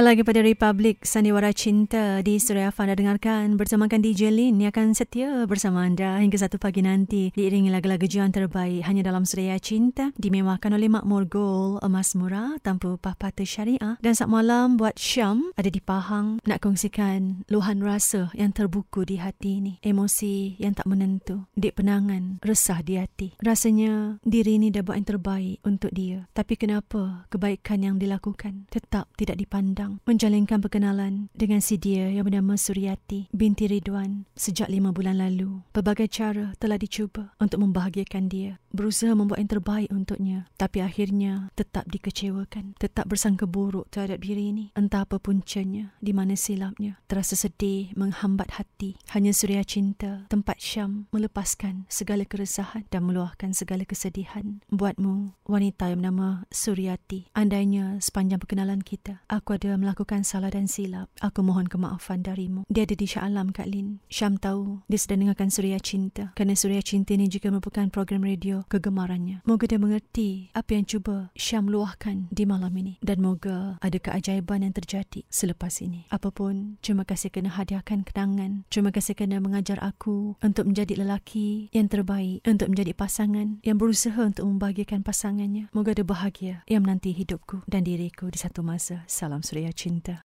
Lagi pada Republik Sandiwara Cinta di Suria Fanda dengarkan. Bersamakan DJ Lin yang akan setia bersama anda hingga satu pagi nanti diiringi lagu-lagu juan terbaik hanya dalam Suria Cinta dimewahkan oleh Makmur Gold emas murah tanpa upah patah syariah dan saat malam buat Syam ada di Pahang. Nak kongsikan luahan rasa yang terbuku di hati ini emosi yang tak menentu dik penangan resah di hati. Rasanya diri ini dah buat yang terbaik untuk dia. Tapi kenapa kebaikan yang dilakukan tetap tidak dipandang sedang menjalinkan perkenalan dengan si dia yang bernama Suryati binti Ridwan sejak lima bulan lalu. Pelbagai cara telah dicuba untuk membahagiakan dia, berusaha membuat yang terbaik untuknya, tapi akhirnya tetap dikecewakan, tetap bersangka buruk terhadap diri ini. Entah apa puncanya, di mana silapnya, terasa sedih, menghambat hati. Hanya Surya Cinta, tempat Syam, melepaskan segala keresahan dan meluahkan segala kesedihan. Buatmu, wanita yang bernama Suryati, andainya sepanjang perkenalan kita, aku ada melakukan salah dan silap, aku mohon kemaafan darimu. Dia ada di Shah Alam, Kak Lin. Syam tahu dia sedang dengarkan Surya Cinta. Kerana Surya Cinta ini juga merupakan program radio kegemarannya. Moga dia mengerti apa yang cuba Syam luahkan di malam ini. Dan moga ada keajaiban yang terjadi selepas ini. Apapun, terima kasih kerana hadiahkan kenangan. Terima kasih kerana mengajar aku untuk menjadi lelaki yang terbaik. Untuk menjadi pasangan yang berusaha untuk membahagiakan pasangannya. Moga dia bahagia yang menanti hidupku dan diriku di satu masa. Salam Surya Cinta.